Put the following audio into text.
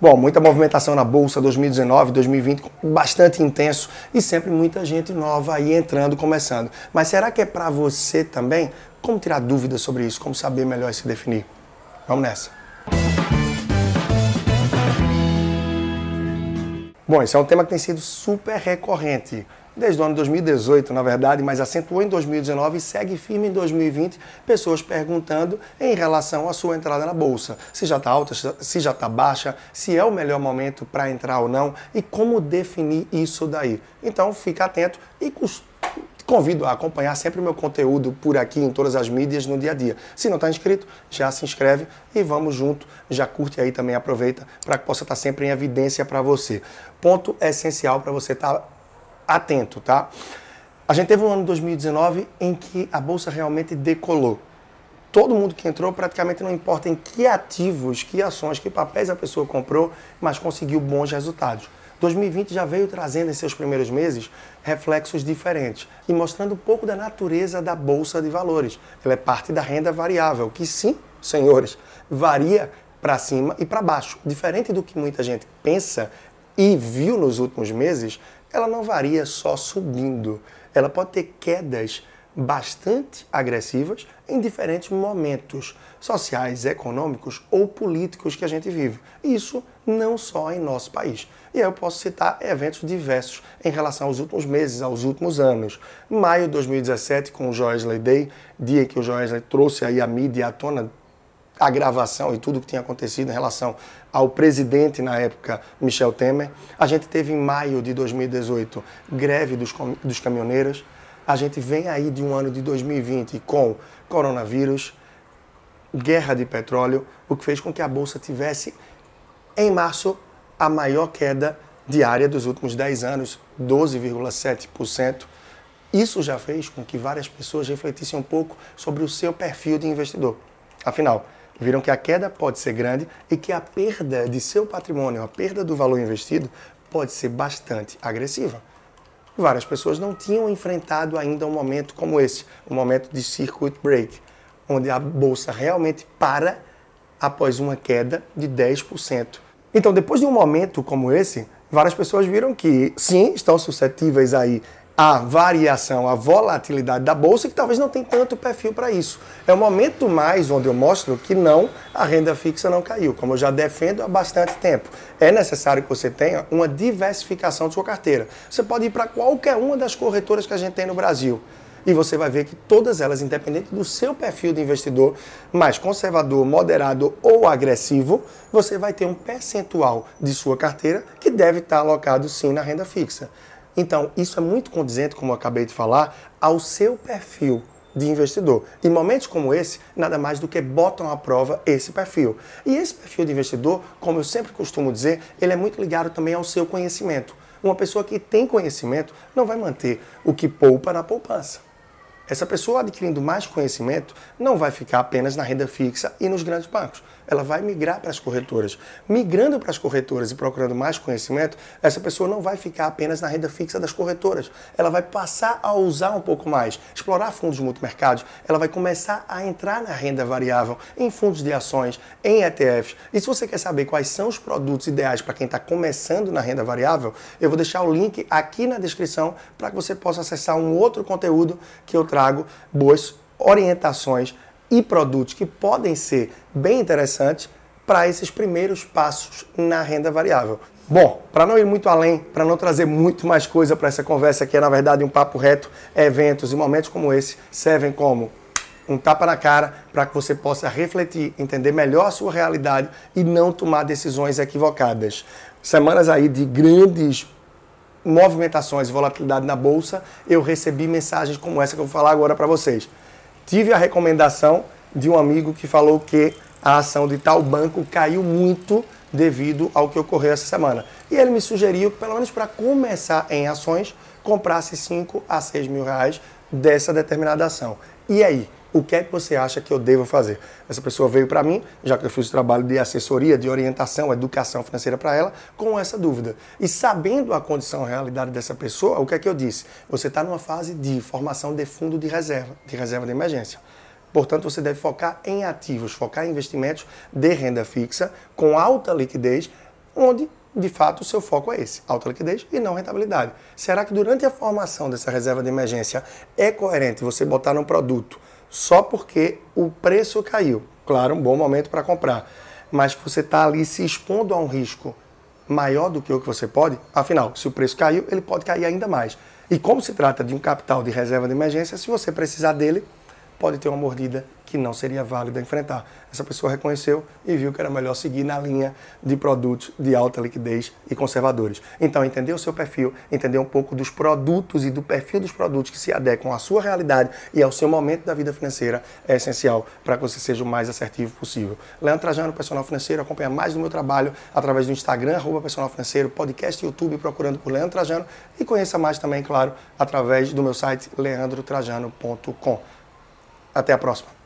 Bom, muita movimentação na bolsa 2019, 2020, bastante intenso e sempre muita gente nova aí entrando, começando. Mas será que é para você também? Como tirar dúvidas sobre isso? Como saber melhor se definir? Vamos nessa. Bom, esse é um tema que tem sido super recorrente desde o ano 2018, na verdade, mas acentuou em 2019 e segue firme em 2020, pessoas perguntando em relação à sua entrada na bolsa. Se já está alta, se já está baixa, se é o melhor momento para entrar ou não e como definir isso daí. Então, fica atento e convido a acompanhar sempre o meu conteúdo por aqui em todas as mídias no dia a dia. Se não está inscrito, já se inscreve e vamos junto. Já curte aí também, aproveita para que possa estar tá sempre em evidência para você. Ponto essencial para você estar tá atento, tá? A gente teve um ano 2019 em que a bolsa realmente decolou. Todo mundo que entrou, praticamente não importa em que ativos, que ações, que papéis a pessoa comprou, mas conseguiu bons resultados. 2020 já veio trazendo em seus primeiros meses reflexos diferentes e mostrando um pouco da natureza da bolsa de valores. Ela é parte da renda variável, que sim, senhores, varia para cima e para baixo. Diferente do que muita gente pensa e viu nos últimos meses, ela não varia só subindo. Ela pode ter quedas bastante agressivas em diferentes momentos sociais, econômicos ou políticos que a gente vive. Isso não só em nosso país. E aí eu posso citar eventos diversos em relação aos últimos meses, aos últimos anos. Maio de 2017, com o Joesley Day, dia que o Joesley trouxe aí a mídia à tona a gravação e tudo que tinha acontecido em relação ao presidente na época, Michel Temer. A gente teve em maio de 2018 greve dos, dos caminhoneiros. A gente vem aí de um ano de 2020 com coronavírus, guerra de petróleo, o que fez com que a bolsa tivesse em março a maior queda diária dos últimos 10 anos, 12,7%. Isso já fez com que várias pessoas refletissem um pouco sobre o seu perfil de investidor. Afinal, viram que a queda pode ser grande e que a perda de seu patrimônio, a perda do valor investido, pode ser bastante agressiva. Várias pessoas não tinham enfrentado ainda um momento como esse, um momento de circuit break, onde a bolsa realmente para após uma queda de 10%. Então, depois de um momento como esse, várias pessoas viram que sim, estão suscetíveis aí a variação, a volatilidade da bolsa, que talvez não tenha tanto perfil para isso. É o momento mais onde eu mostro que não, a renda fixa não caiu, como eu já defendo há bastante tempo. É necessário que você tenha uma diversificação de sua carteira. Você pode ir para qualquer uma das corretoras que a gente tem no Brasil e você vai ver que todas elas, independente do seu perfil de investidor, mais conservador, moderado ou agressivo, você vai ter um percentual de sua carteira que deve estar alocado sim na renda fixa. Então, isso é muito condizente, como eu acabei de falar, ao seu perfil de investidor. Em momentos como esse, nada mais do que botam à prova esse perfil. E esse perfil de investidor, como eu sempre costumo dizer, ele é muito ligado também ao seu conhecimento. Uma pessoa que tem conhecimento não vai manter o que poupa na poupança. Essa pessoa adquirindo mais conhecimento não vai ficar apenas na renda fixa e nos grandes bancos. Ela vai migrar para as corretoras. Migrando para as corretoras e procurando mais conhecimento, essa pessoa não vai ficar apenas na renda fixa das corretoras. Ela vai passar a usar um pouco mais, explorar fundos multimercados. Ela vai começar a entrar na renda variável, em fundos de ações, em ETFs. E se você quer saber quais são os produtos ideais para quem está começando na renda variável, eu vou deixar o link aqui na descrição para que você possa acessar um outro conteúdo que eu trago trago boas orientações e produtos que podem ser bem interessantes para esses primeiros passos na renda variável. Bom, para não ir muito além, para não trazer muito mais coisa para essa conversa, que é na verdade um papo reto, eventos e momentos como esse servem como um tapa na cara para que você possa refletir, entender melhor a sua realidade e não tomar decisões equivocadas. Semanas aí de grandes movimentações e volatilidade na bolsa, eu recebi mensagens como essa que eu vou falar agora para vocês. Tive a recomendação de um amigo que falou que a ação de tal banco caiu muito devido ao que ocorreu essa semana. E ele me sugeriu que, pelo menos para começar em ações, comprasse 5 a 6 mil reais dessa determinada ação. E aí? O que é que você acha que eu devo fazer? Essa pessoa veio para mim, já que eu fiz o trabalho de assessoria, de orientação, educação financeira para ela, com essa dúvida. E sabendo a condição, a realidade dessa pessoa, o que é que eu disse? Você está numa fase de formação de fundo de reserva, de reserva de emergência. Portanto, você deve focar em ativos, focar em investimentos de renda fixa, com alta liquidez, onde de fato o seu foco é esse, alta liquidez e não rentabilidade. Será que durante a formação dessa reserva de emergência é coerente você botar num produto só porque o preço caiu? Claro, um bom momento para comprar, mas você está ali se expondo a um risco maior do que o que você pode, afinal, se o preço caiu, ele pode cair ainda mais. E como se trata de um capital de reserva de emergência, se você precisar dele, pode ter uma mordida que não seria válida enfrentar. Essa pessoa reconheceu e viu que era melhor seguir na linha de produtos de alta liquidez e conservadores. Então, entender o seu perfil, entender um pouco dos produtos e do perfil dos produtos que se adequam à sua realidade e ao seu momento da vida financeira é essencial para que você seja o mais assertivo possível. Leandro Trajano, personal financeiro, acompanha mais do meu trabalho através do Instagram, arroba personal financeiro, podcast YouTube, procurando por Leandro Trajano e conheça mais também, claro, através do meu site leandrotrajano.com. Até a próxima.